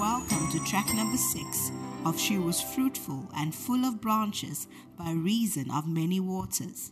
Welcome to track number six of She Was Fruitful and Full of Branches by Reason of Many Waters.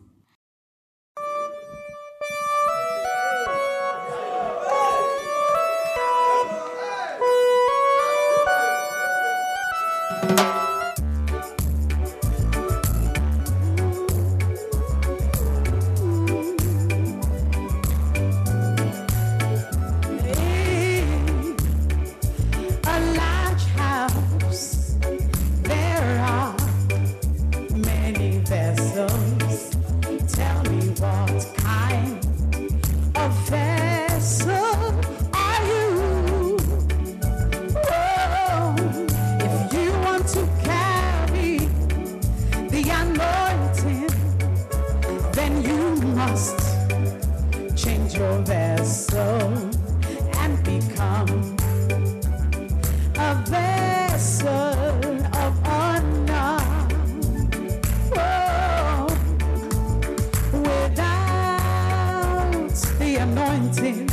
Anointing,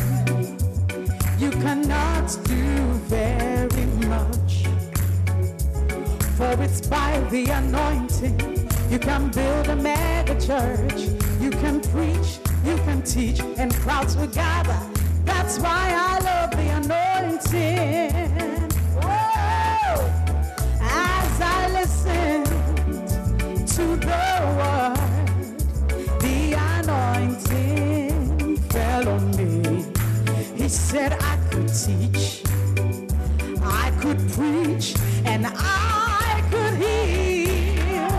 you cannot do very much. For it's by the anointing you can build a mega church. You can preach, you can teach, and crowds will gather. That's why I love the anointing. I could preach, and I could heal.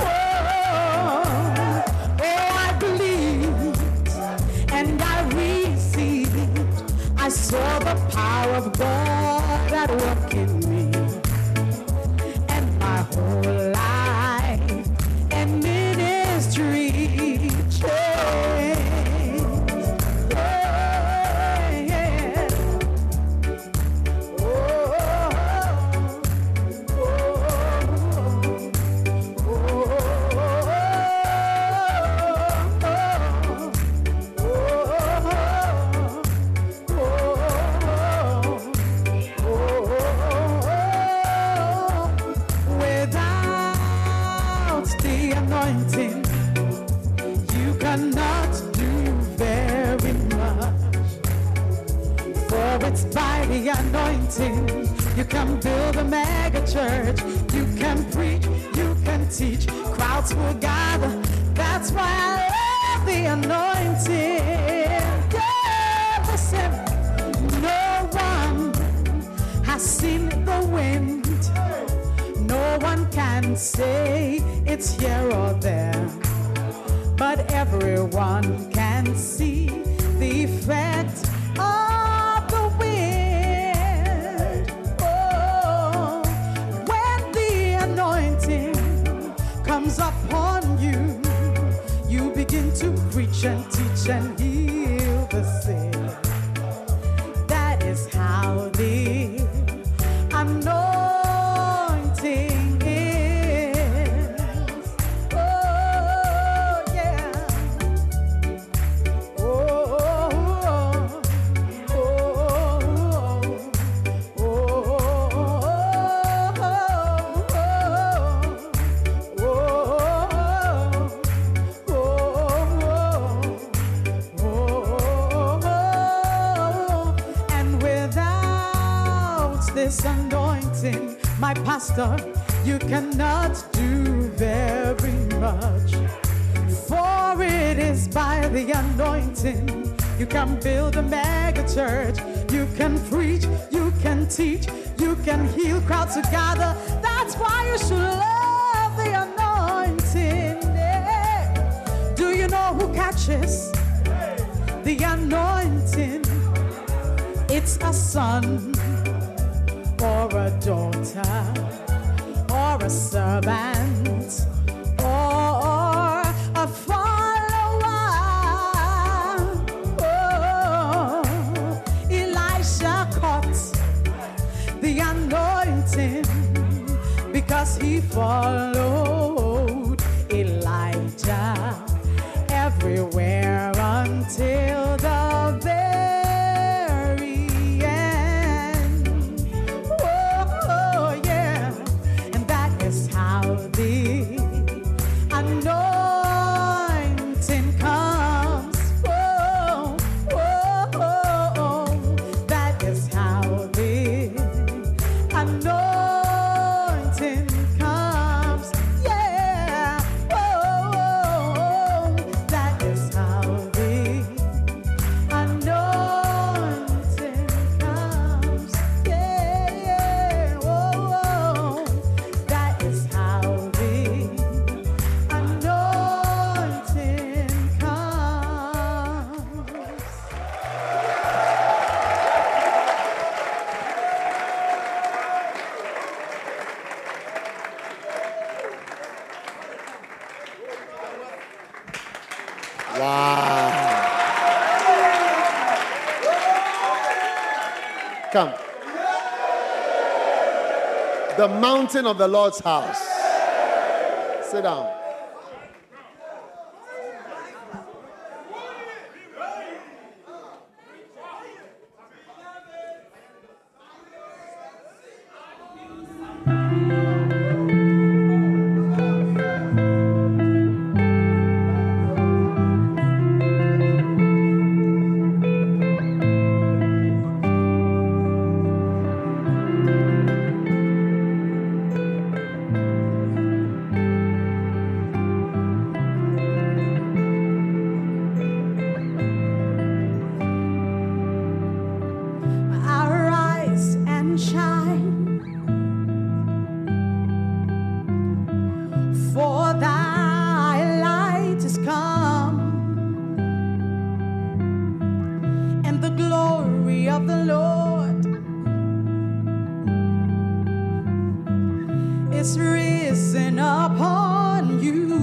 Oh, oh, I believed and I received. I saw the power of God at work in me, teach. Crowds will gather. That's why I love the anointing. Yeah, listen. No one has seen the wind. No one can say it's here or there but everyone can see the effect this anointing, my pastor, you cannot do very much. For it is by the anointing you can build a mega church. You can preach, you can teach, you can heal crowds together. That's why you should love the anointing. yeah. Do you know who catches the anointing? It's a son or a daughter or a servant or a follower. Oh, Elisha caught the anointing because he followed Elijah everywhere The mountain of the Lord's house. Sit down. For thy light is come, and the glory of the Lord is risen upon you.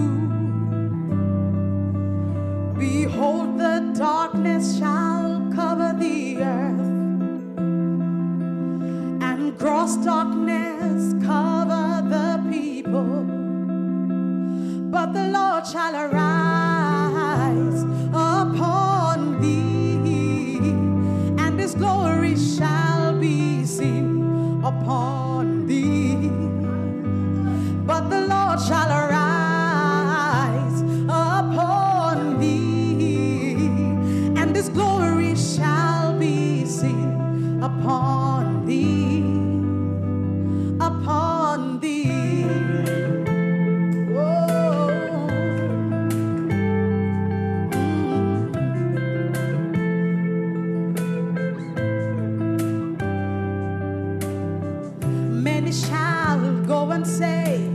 Behold, the darkness shall cover the earth and gross darkness cover the people. But the Lord shall arise upon thee, and his glory shall be seen upon thee. But the Lord shall arise Shall go and say,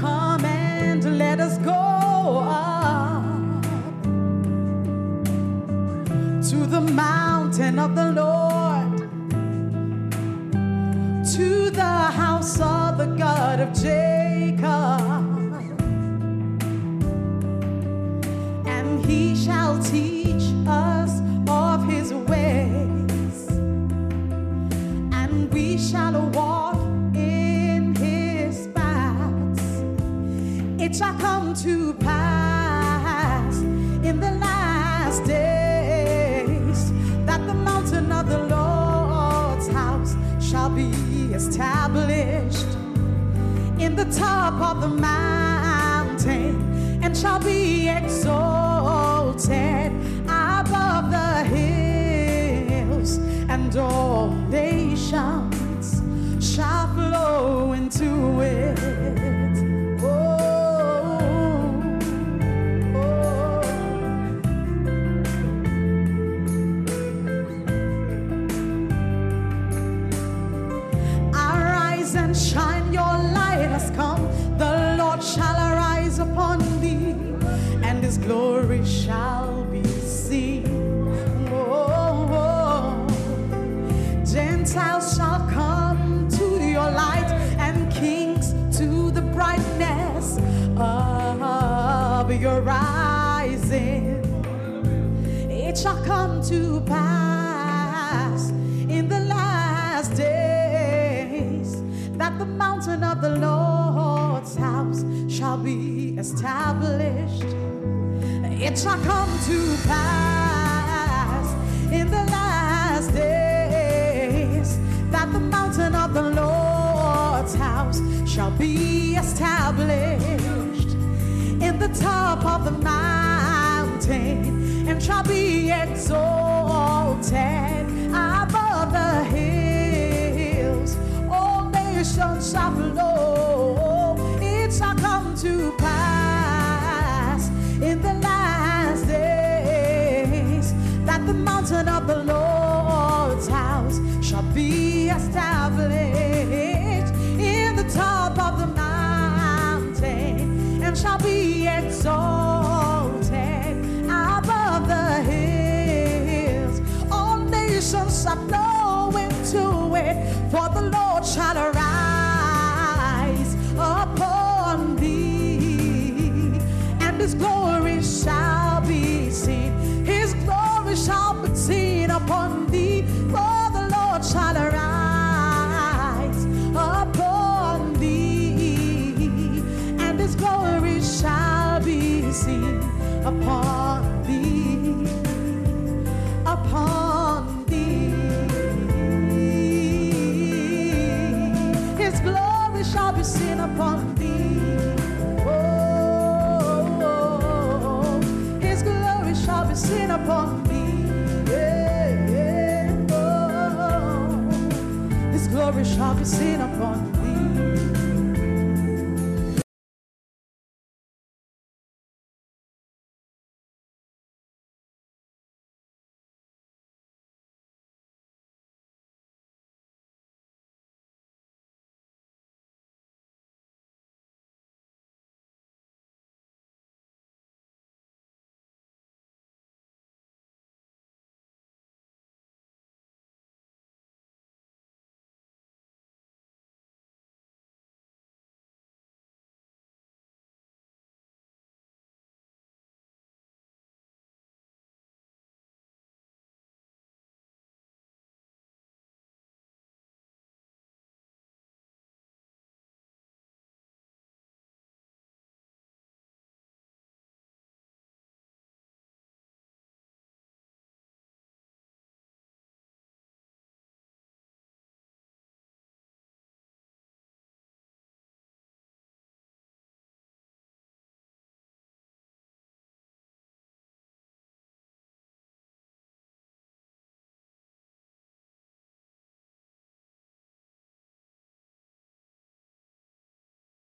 Come and let us go up to the mountain of the Lord, to the house of the God of Jacob, and he shall teach us It shall come to pass in the last days that the mountain of the Lord's house shall be established in the top of the mountain and shall be exalted above the hills, and all nations shall flow into it. Oh, oh. Arise and shine, of your rising it shall come to pass in the last days that the mountain of the Lord's house shall be established. It shall come to pass in the last days that the mountain of the Lord's house shall be established the top of the mountain and shall be exalted above the hills. All nations shall flow. It shall come to pass in the last days that the mountain of the Lord's house shall be established shall be exalted above the hills. All nations shall flow into it, for the Lord shall arise